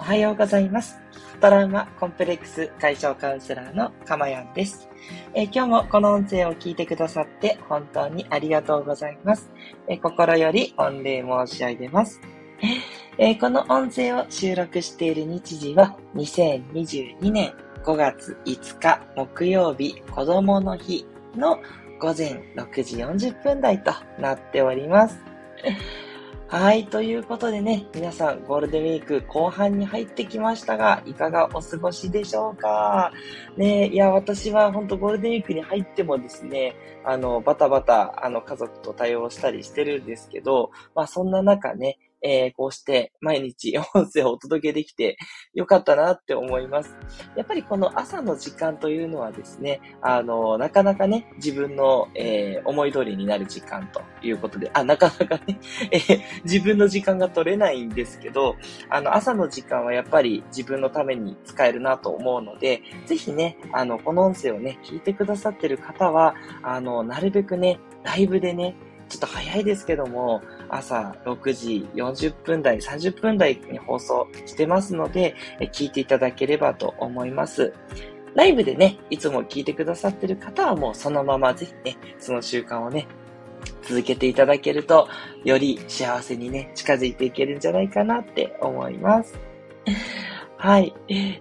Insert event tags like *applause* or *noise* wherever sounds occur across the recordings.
おはようございます。トラウマコンプレックス解消カウンセラーのかまやんです、え、今日もこの音声を聞いてくださって本当にありがとうございます。え、心より御礼申し上げます、え、この音声を収録している日時は2022年5月5日木曜日子供の日の午前6時40分台となっております。はい。ということでね、皆さんゴールデンウィーク後半に入ってきましたが、いかがお過ごしでしょうか？ねいや、私は本当ゴールデンウィークに入ってもですね、あの、バタバタ、あの、家族と対応したりしてるんですけど、まあそんな中ね、えー、こうして毎日 *laughs* 音声をお届けできてよかったなって思います。やっぱりこの朝の時間というのはですね、あの、なかなかね、自分の、えー、思い通りになる時間ということで、あ、なかなかね、えー、自分の時間が取れないんですけど、あの、朝の時間はやっぱり自分のために使えるなと思うので、ぜひね、あの、この音声をね、聞いてくださってる方は、あの、なるべくね、ライブでね、ちょっと早いですけども、朝6時40分台、30分台に放送してますので、聞いていただければと思います。ライブでね、いつも聞いてくださってる方はもうそのままぜひね、その習慣をね、続けていただけると、より幸せにね、近づいていけるんじゃないかなって思います。はい。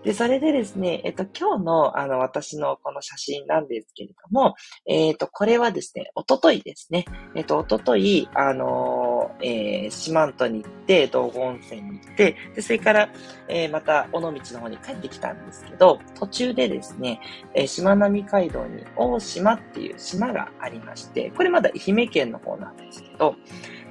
で、それでですね、えっと、今日の、あの、私のこの写真なんですけれども、えっと、これはですね、おとといですね、えっと、おととい、あのえー、四万十に行って、道後温泉に行って、で、それから、えー、また、尾道の方に帰ってきたんですけど、途中でですね、えー、しまなみ海道に大島っていう島がありまして、これまだ愛媛県の方なんですけど、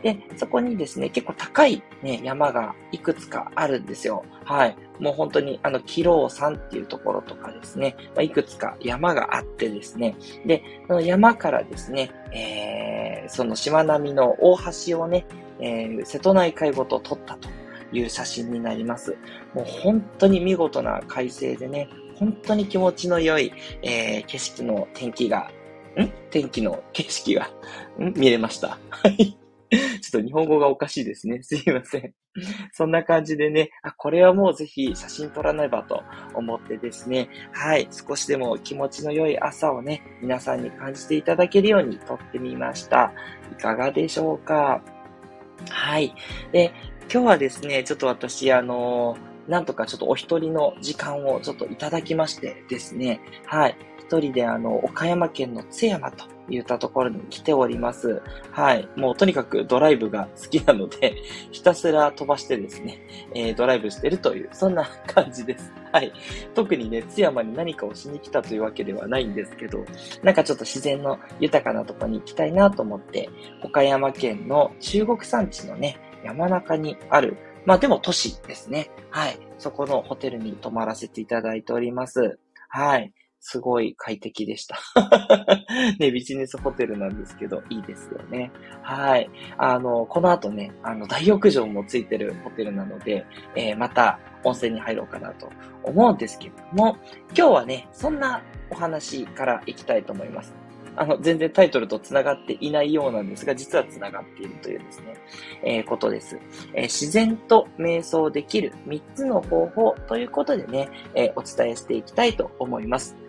で、そこにですね、結構高いね、山がいくつかあるんですよ。はい。もう本当に、あの、キロー山っていうところとかですね、まあ、いくつか山があってですね、で、その山からですね、えー、その島並みの大橋をね、えー、瀬戸内海ごと撮ったという写真になります。もう本当に見事な快晴でね、本当に気持ちの良い、えー、景色の天気が、ん？天気の景色が、ん？見れました。はい。ちょっと日本語がおかしいですね。すいません。そんな感じでね、あ、これはもうぜひ写真撮らねばと思ってですね、はい、少しでも気持ちの良い朝をね、皆さんに感じていただけるように撮ってみました。いかがでしょうか？はい。で、今日はですね、ちょっと私、あのなんとかちょっとお一人の時間をちょっといただきましてですね、はい。一人であの、岡山県の津山と言ったところに来ております。はい。もうとにかくドライブが好きなので、*laughs* ひたすら飛ばしてですね、えー、ドライブしてるという、そんな感じです。はい。特にね、津山に何かをしに来たというわけではないんですけど、なんかちょっと自然の豊かなとこに行きたいなと思って、岡山県の中国山地のね、山中にある、まあでも都市ですね。はい。そこのホテルに泊まらせていただいております。はい。すごい快適でした。*laughs* ね、ビジネスホテルなんですけど、いいですよね。はい。あの、この後ね、あの、大浴場もついてるホテルなので、えー、また温泉に入ろうかなと思うんですけども、今日はね、そんなお話からいきたいと思います。あの、全然タイトルと繋がっていないようなんですが、実は繋がっているというですね、えー、ことです、えー、自然と瞑想できる3つの方法ということでね、えー、お伝えしていきたいと思います。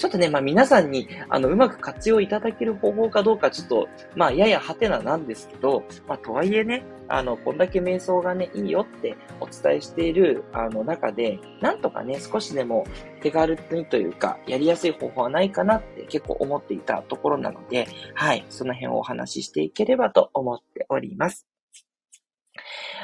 ちょっとね、まあ皆さんに、あの、うまく活用いただける方法かどうか、ちょっと、まあややハテナなんですけど、まあとはいえね、あの、こんだけ瞑想がね、いいよってお伝えしている、あの、中で、なんとかね、少しでも手軽にというか、やりやすい方法はないかなって結構思っていたところなので、はい、その辺をお話ししていければと思っております。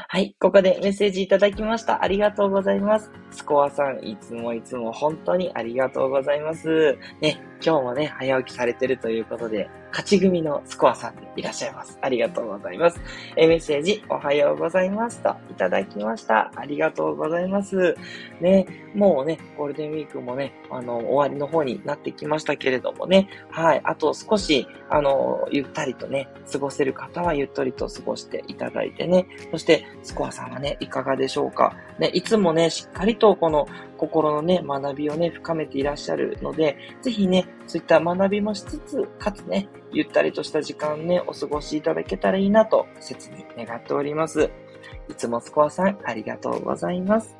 はい、ここでメッセージいただきました。ありがとうございます。スコアさん、いつもいつも本当にありがとうございます。ね、今日もね、早起きされてるということで、勝ち組のスコアさんでいらっしゃいます。ありがとうございます。えメッセージ、おはようございますといただきました。ありがとうございます。ね、もうね、ゴールデンウィークもね、あの、終わりの方になってきましたけれどもね、はい、あと少し、あの、ゆったりとね、過ごせる方はゆっとりと過ごしていただいてね、そして、スコアさんはね、いかがでしょうか？ね、いつもね、しっかりとこの心のね、学びをね、深めていらっしゃるので、ぜひね、そういった学びもしつつ、かつね、ゆったりとした時間ね、お過ごしいただけたらいいなと、切に願っております。いつもスコアさん、ありがとうございます。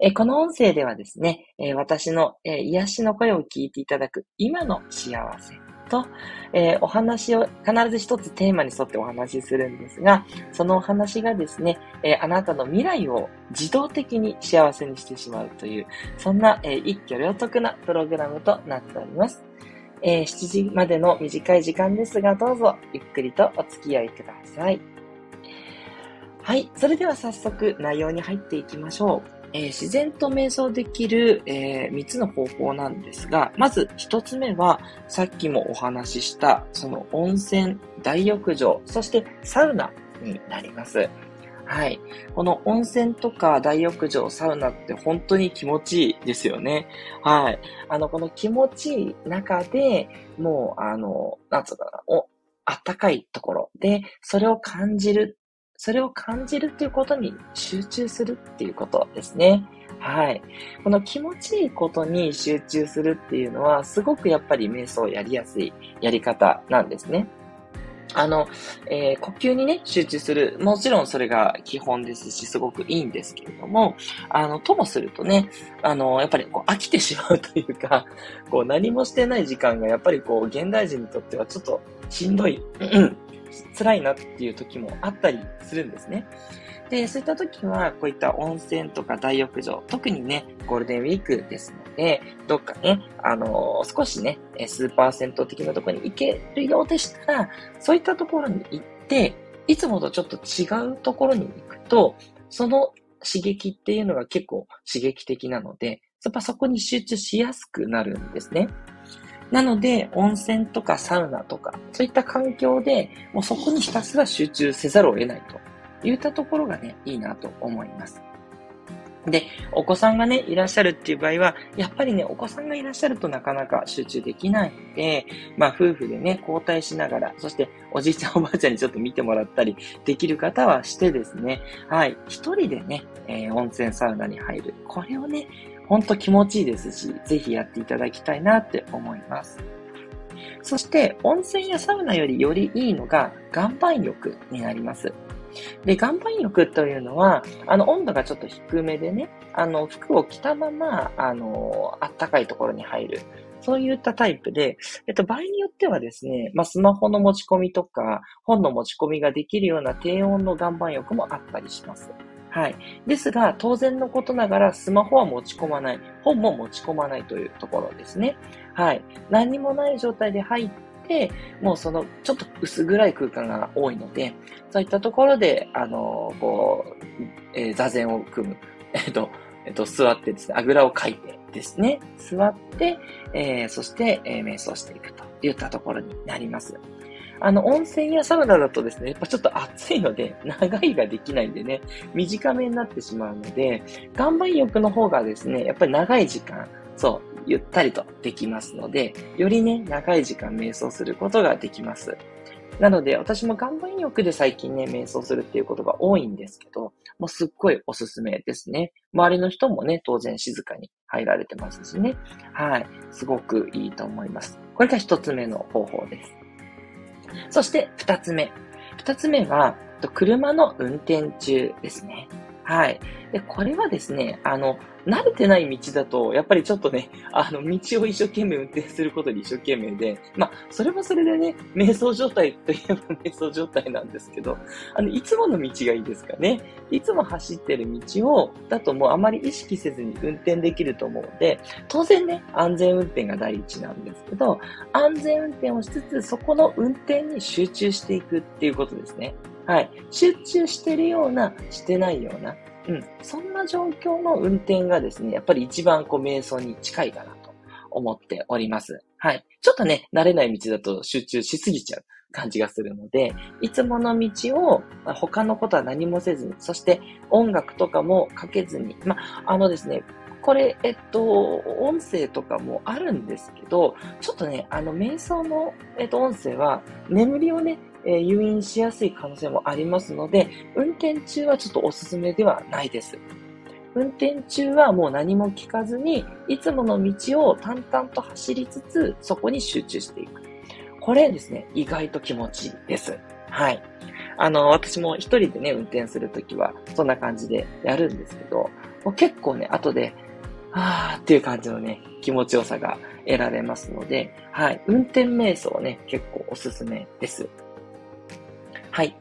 えこの音声ではですね、え私の、え癒しの声を聞いていただく今の幸せと、えー、お話を必ず一つテーマに沿ってお話しするんですが、そのお話がですね、えー、あなたの未来を自動的に幸せにしてしまうという、そんな、えー、一挙両得なプログラムとなっております。え7時までの短い時間ですが、どうぞゆっくりとお付き合いください。はい。それでは早速内容に入っていきましょう。えー、自然と瞑想できる、えー、3つの方法なんですが、まず1つ目は、さっきもお話しした、その温泉、大浴場、そしてサウナになります。はい。この温泉とか大浴場、サウナって本当に気持ちいいですよね。はい。あの、この気持ちいい中で、もう、あの、なんつうかな、お、あったかいところで、それを感じるそれを感じるっていうことに集中するっていうことですね。はい。この気持ちいいことに集中するっていうのは、すごくやっぱり瞑想をやりやすいやり方なんですね。あの、えー、呼吸にね、集中する。もちろんそれが基本ですし、すごくいいんですけれども、あの、ともするとね、あの、やっぱりこう飽きてしまうというか、こう何もしてない時間がやっぱりこう現代人にとってはちょっとしんどい、辛いなっていう時もあったりするんですね。で、そういった時は、こういった温泉とか大浴場、特にね、ゴールデンウィークですので、どっかね、あのー、少しね、スーパー銭湯的なところに行けるようでしたら、そういったところに行って、いつもとちょっと違うところに行くと、その刺激っていうのが結構刺激的なので、やっぱそこに集中しやすくなるんですね。なので、温泉とかサウナとか、そういった環境で、もうそこにひたすら集中せざるを得ないといったところがね、いいなと思います。で、お子さんがね、いらっしゃるっていう場合は、やっぱりね、お子さんがいらっしゃるとなかなか集中できないので、まあ、夫婦でね、交代しながら、そして、おじいちゃんおばあちゃんにちょっと見てもらったりできる方はしてですね、はい、一人でね、えー、温泉サウナに入る。これをね、ほんと気持ちいいですし、ぜひやっていただきたいなって思います。そして、温泉やサウナよりよりいいのが岩盤浴になります。で、岩盤浴というのは、あの、温度がちょっと低めでね、あの、服を着たまま、あの、あったかいところに入る。そういったタイプで、えっと、場合によってはですね、まあ、スマホの持ち込みとか、本の持ち込みができるような低温の岩盤浴もあったりします。はい。ですが、当然のことながら、スマホは持ち込まない。本も持ち込まないというところですね。はい。何にもない状態で入って、もうその、ちょっと薄暗い空間が多いので、そういったところで、あの、こう、えー、座禅を組む。えっと、えっと、座ってですね、あぐらをかいてですね、座って、えー、そして、えー、瞑想していくといったところになります。あの、温泉やサウナだとですね、やっぱちょっと暑いので、長いができないんでね、短めになってしまうので、岩盤浴の方がですね、やっぱり長い時間、そう、ゆったりとできますので、よりね、長い時間瞑想することができます。なので、私も岩盤浴で最近ね、瞑想するっていうことが多いんですけど、もうすっごいおすすめですね。周りの人もね、当然静かに入られてますしね。はい。すごくいいと思います。これが一つ目の方法です。そして二つ目。二つ目は、車の運転中ですね。はい。で、これはですね、あの、慣れてない道だと、やっぱりちょっとね、あの、道を一生懸命運転することに一生懸命で、まあ、それもそれでね、瞑想状態といえば瞑想状態なんですけど、あの、いつもの道がいいですかね。いつも走ってる道を、だともうあまり意識せずに運転できると思うので、当然ね、安全運転が第一なんですけど、安全運転をしつつ、そこの運転に集中していくっていうことですね。はい。集中してるような、してないような、うん。そんな状況の運転がですね、やっぱり一番こう瞑想に近いかなと思っております。はい。ちょっとね、慣れない道だと集中しすぎちゃう感じがするので、いつもの道を他のことは何もせずに、そして音楽とかもかけずに、ま、あのですね、これ、えっと、音声とかもあるんですけど、ちょっとね、あの、瞑想の、えっと、音声は、眠りをね、えー、誘引しやすい可能性もありますので、運転中はちょっとおすすめではないです。運転中はもう何も聞かずに、いつもの道を淡々と走りつつ、そこに集中していく。これですね、意外と気持ちいいです。はい。あの、私も一人でね、運転するときは、そんな感じでやるんですけど、もう結構ね、後で、あーっていう感じのね、気持ちよさが得られますので、はい。運転瞑想ね、結構おすすめです。はい。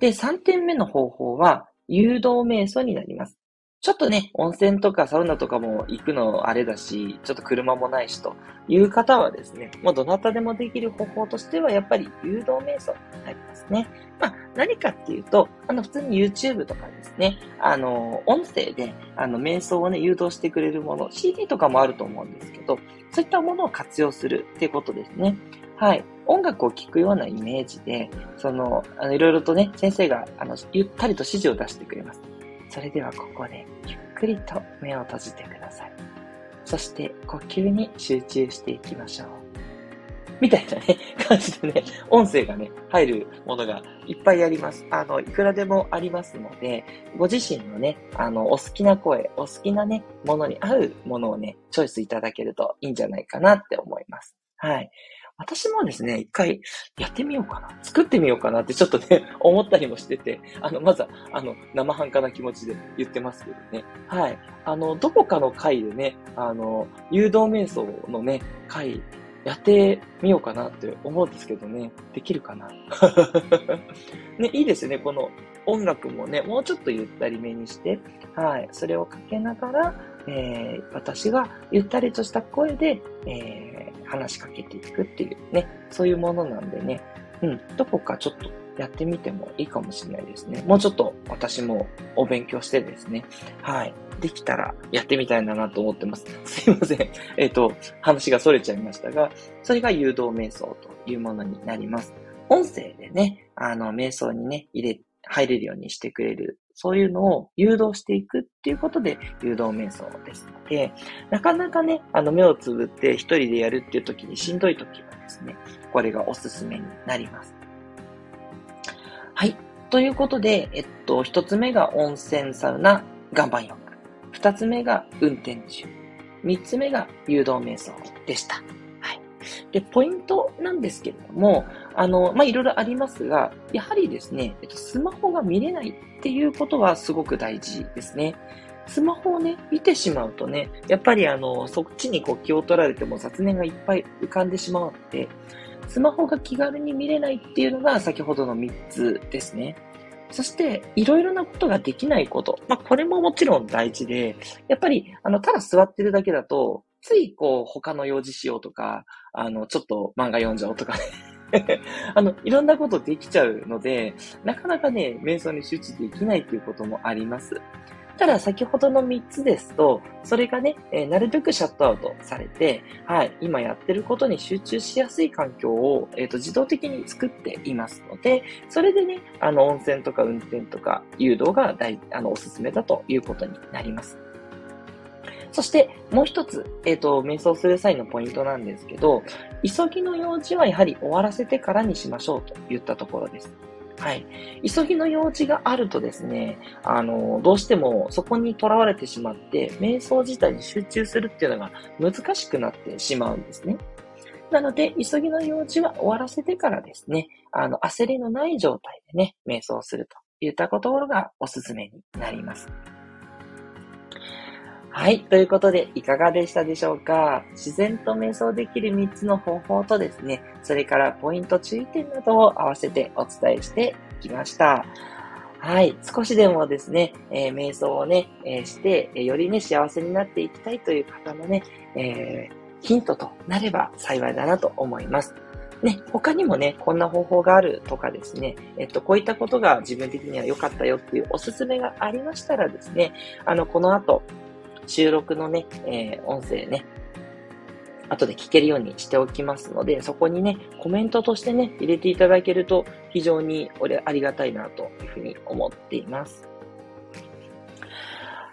で、3点目の方法は、誘導瞑想になります。ちょっとね、温泉とかサウナとかも行くのあれだし、ちょっと車もないしという方はですね、もうどなたでもできる方法としては、やっぱり誘導瞑想になりますね。まあ、何かっていうと、あの、普通に YouTube とかですね、あの、音声で、あの、瞑想をね、誘導してくれるもの、CD とかもあると思うんですけど、そういったものを活用するってことですね。はい。音楽を聴くようなイメージで、その、あの、いろいろとね、先生が、あの、ゆったりと指示を出してくれます。それではここでゆっくりと目を閉じてください。そして呼吸に集中していきましょう。みたいなね、感じでね、音声がね、入るものがいっぱいあります。あの、いくらでもありますので、ご自身のね、あの、お好きな声、お好きなね、ものに合うものをね、チョイスいただけるといいんじゃないかなって思います。はい。私もですね、一回やってみようかな。作ってみようかなってちょっとね、*laughs* 思ったりもしてて、あの、まずは、あの、生半可な気持ちで言ってますけどね。はい。あの、どこかの回でね、あの、誘導瞑想のね、回、やってみようかなって思うんですけどね。できるかな？*laughs* ね、いいですね。この音楽もね、もうちょっとゆったりめにして、はい。それをかけながら、えー、私がゆったりとした声で、えー話しかけていくっていうね、そういうものなんでね、うん、どこかちょっとやってみてもいいかもしれないですね。もうちょっと私もお勉強してですね、はい、できたらやってみたいなと思ってます。*laughs* すいません。えっ、ー、と、話が逸れちゃいましたが、それが誘導瞑想というものになります。音声でね、あの、瞑想にね、入れ、入れるようにしてくれるそういうのを誘導していくっていうことで誘導瞑想ですので、なかなかね、あの目をつぶって一人でやるっていう時にしんどい時はですね、これがおすすめになります。はい。ということで、えっと、一つ目が温泉サウナ岩盤浴。二つ目が運転中。三つ目が誘導瞑想でした。で、ポイントなんですけれども、あの、ま、いろいろありますが、やはりですね、えっと、スマホが見れないっていうことはすごく大事ですね。スマホをね、見てしまうとね、やっぱりあの、そっちにこう気を取られても雑念がいっぱい浮かんでしまうので、スマホが気軽に見れないっていうのが先ほどの3つですね。そして、いろいろなことができないこと。まあ、これももちろん大事で、やっぱり、あの、ただ座ってるだけだと、ついこう、他の用事しようとか、あの、ちょっと漫画読んじゃおうとかね *laughs* あの、いろんなことできちゃうので、なかなかね、瞑想に集中できないっていうこともあります。ただ、先ほどの3つですと、それがね、えー、なるべくシャットアウトされて、はい、今やってることに集中しやすい環境を、えっ、ー、と、自動的に作っていますので、それでね、あの、温泉とか運転とか誘導が大、あの、おすすめだということになります。そして、もう一つ、えっ、ー、と、瞑想する際のポイントなんですけど、急ぎの用事はやはり終わらせてからにしましょうと言ったところです。はい。急ぎの用事があるとですね、あの、どうしてもそこにとらわれてしまって、瞑想自体に集中するっていうのが難しくなってしまうんですね。なので、急ぎの用事は終わらせてからですね、あの、焦りのない状態でね、瞑想するといったところがおすすめになります。はい。ということで、いかがでしたでしょうか？自然と瞑想できる3つの方法とですね、それからポイント注意点などを合わせてお伝えしてきました。はい。少しでもですね、えー、瞑想をね、えー、して、よりね、幸せになっていきたいという方のね、えー、ヒントとなれば幸いだなと思います。ね、他にもね、こんな方法があるとかですね、えっと、こういったことが自分的には良かったよっていうおすすめがありましたらですね、あの、この後、収録のね、えー、音声ね、後で聞けるようにしておきますので、そこにね、コメントとしてね、入れていただけると非常に俺ありがたいなというふうに思っています。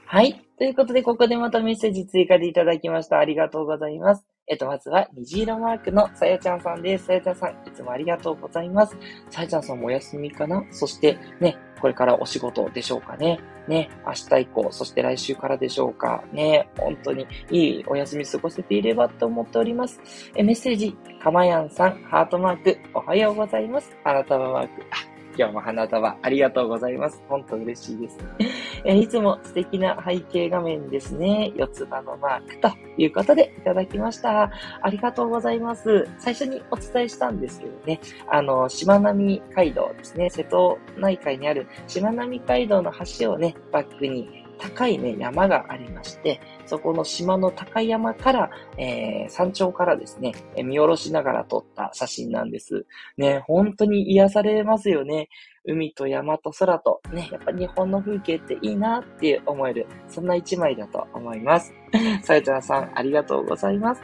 はい。ということで、ここでまたメッセージ追加でいただきました。ありがとうございます。えっと、まずは、虹色マークのさやちゃんさんです。さやちゃんさん、いつもありがとうございます。さやちゃんさんもお休みかな？そして、ね、これからお仕事でしょうかね？ね、明日以降、そして来週からでしょうか？ね、本当にいいお休み過ごせていればと思っております。え、メッセージ、かまやんさん、ハートマーク、おはようございます。あなたはマーク。今日も花束ありがとうございます。本当嬉しいです。*laughs* えいつも素敵な背景画面ですね。四つ葉のマークということでいただきました。ありがとうございます。最初にお伝えしたんですけどね、あの、しまなみ海道ですね、瀬戸内海にあるしまなみ海道の橋をね、バックに高いね、山がありまして、そこの島の高い山から、えー、山頂からですね、見下ろしながら撮った写真なんです。ね、本当に癒されますよね。海と山と空と、ね、やっぱ日本の風景っていいなって思える、そんな一枚だと思います。*laughs* さやちゃんさん、ありがとうございます。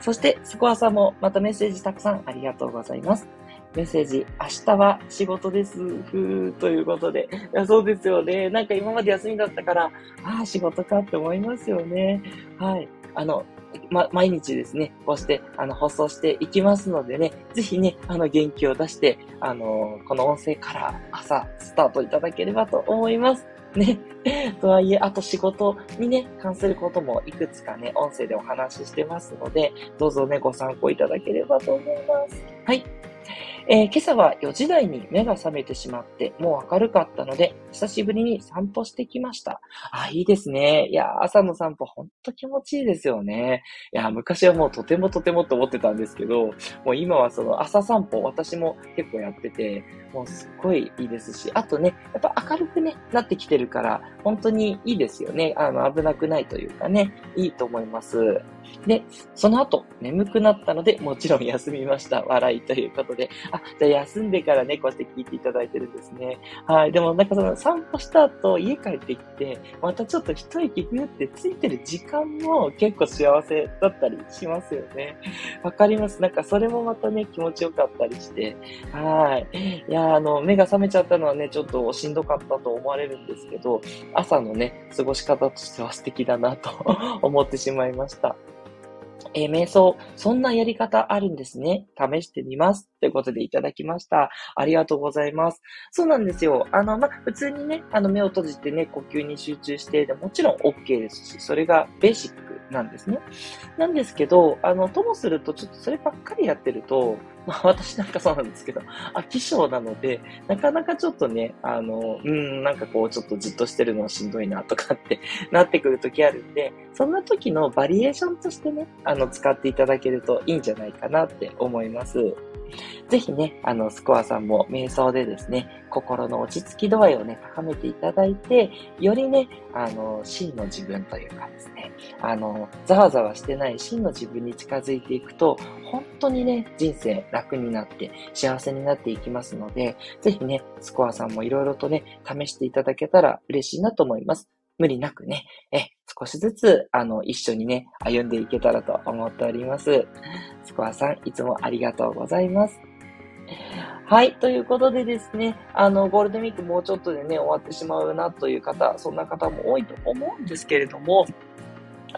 そして、スコアさんもまたメッセージたくさんありがとうございます。メッセージ、明日は仕事です。ふーということで。いや、そうですよね。なんか今まで休みだったから、ああ、仕事かって思いますよね。はい。あの、ま、毎日ですね、こうして、あの、放送していきますのでね、ぜひね、あの、元気を出して、あの、この音声から朝、スタートいただければと思います。ね。*laughs* とはいえ、あと仕事にね、関することもいくつかね、音声でお話ししてますので、どうぞね、ご参考いただければと思います。はい。えー、今朝は4時台に目が覚めてしまって、もう明るかったので、久しぶりに散歩してきました。あ、いいですね。いや、朝の散歩ほんと気持ちいいですよね。いや、昔はもうとてもとてもと思ってたんですけど、もう今はその朝散歩、私も結構やってて、もうすっごいいいですし、あとね、やっぱ明るくね、なってきてるから、本当にいいですよね。あの、危なくないというかね、いいと思います。で、その後、眠くなったので、もちろん休みました。笑いということで。あ、じゃあ休んでからね、こうやって聞いていただいてるんですね。はい。でもなんかその散歩した後、家帰ってきて、またちょっと一息ふってついてる時間も結構幸せだったりしますよね。わかります。なんかそれもまたね、気持ちよかったりして。はい。いや、あの、目が覚めちゃったのはね、ちょっとしんどかったと思われるんですけど、朝のね、過ごし方としては素敵だなと思ってしまいました。えー、瞑想、そんなやり方あるんですね。試してみます。ということでいただきました。ありがとうございます。そうなんですよ。あの、ま普通にね、あの、目を閉じてね、呼吸に集中して、でもちろん OK ですし、それがベーシックなんですね。なんですけど、あの、ともすると、ちょっとそればっかりやってると、まあ私なんかそうなんですけど、飽き性なので、なかなかちょっとね、あの、うん、なんかこう、ちょっとじっとしてるのはしんどいなとかって *laughs* なってくる時あるんで、そんな時のバリエーションとしてね、あの、使っていただけるといいんじゃないかなって思います。ぜひね、あの、スコアさんも瞑想でですね、心の落ち着き度合いをね、高めていただいて、よりね、あの、真の自分というかですね、あの、ざわざわしてない真の自分に近づいていくと、本当にね、人生楽になって幸せになっていきますので、ぜひね、スコアさんもいろいろとね、試していただけたら嬉しいなと思います。無理なくね、え、少しずつ、あの、一緒にね、歩んでいけたらと思っております。スコアさん、いつもありがとうございます。はい。ということでですね、あの、ゴールデンウィークもうちょっとでね、終わってしまうなという方、そんな方も多いと思うんですけれども、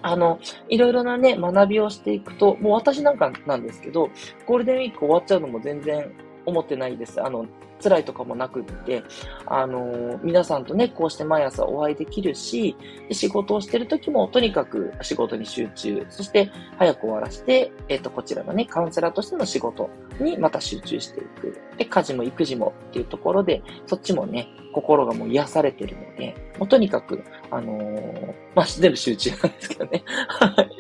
あの、いろいろなね、学びをしていくと、もう私なんかなんですけど、ゴールデンウィーク終わっちゃうのも全然思ってないです。あの、辛いとかもなくって、あの皆さんとね、こうして毎朝お会いできるし、仕事をしてる時もとにかく仕事に集中、そして早く終わらせて、えっ、と、こちらのね、カウンセラーとしての仕事にまた集中していく。で、家事も育児もっていうところで、そっちもね、心がもう癒されてるので、もうとにかく、あのー、まあ、全部集中なんですけどね。*laughs* はい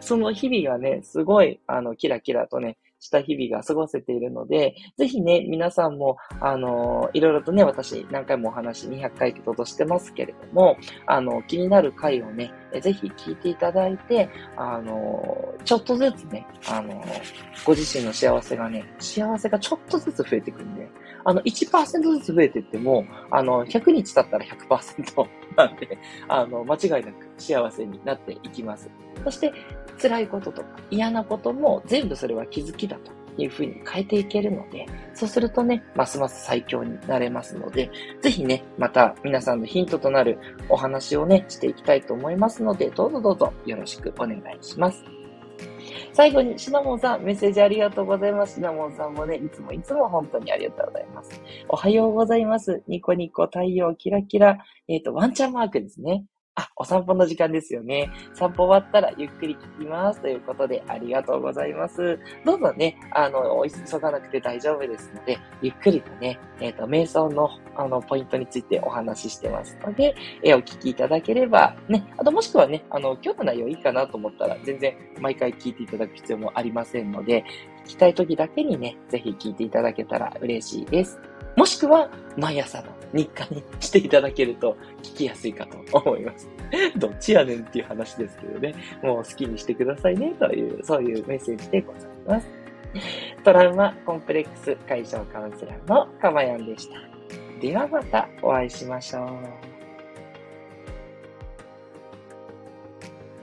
その日々がね、すごい、あの、キラキラとね、した日々が過ごせているので、ぜひね、皆さんも、あの、いろいろとね、私何回もお話200回ほどしてますけれども、あの、気になる回をね、ぜひ聞いていただいて、あの、ちょっとずつね、あの、ご自身の幸せがね、幸せがちょっとずつ増えていくんで、あの、1%ずつ増えていっても、あの、100日経ったら100%なんで、あの、間違いなく幸せになっていきます。そして、辛いこととか嫌なことも全部それは気づきだというふうに変えていけるので、そうするとね、ますます最強になれますので、ぜひね、また皆さんのヒントとなるお話をね、していきたいと思いますので、どうぞどうぞよろしくお願いします。最後に、シナモンさん、メッセージありがとうございます。シナモンさんもね、いつもいつも本当にありがとうございます。おはようございます。ニコニコ太陽キラキラ。えっ、ー、と、ワンチャンマークですね。あ、お散歩の時間ですよね。散歩終わったらゆっくり聞きます。ということで、ありがとうございます。どうぞね、あの、急がなくて大丈夫ですので、ゆっくりとね、えっ、ー、と、瞑想の、あの、ポイントについてお話ししてますので、えー、お聞きいただければ、ね、あともしくはね、あの、今日の内容いいかなと思ったら、全然毎回聞いていただく必要もありませんので、聞きたい時だけにね、ぜひ聞いていただけたら嬉しいです。もしくは、毎朝の日課にしていただけると聞きやすいかと思います。どっちやねんっていう話ですけどね。もう好きにしてくださいねという、そういうメッセージでございます。トラウマコンプレックス解消カウンセラーのかまやんでした。ではまたお会いしましょう。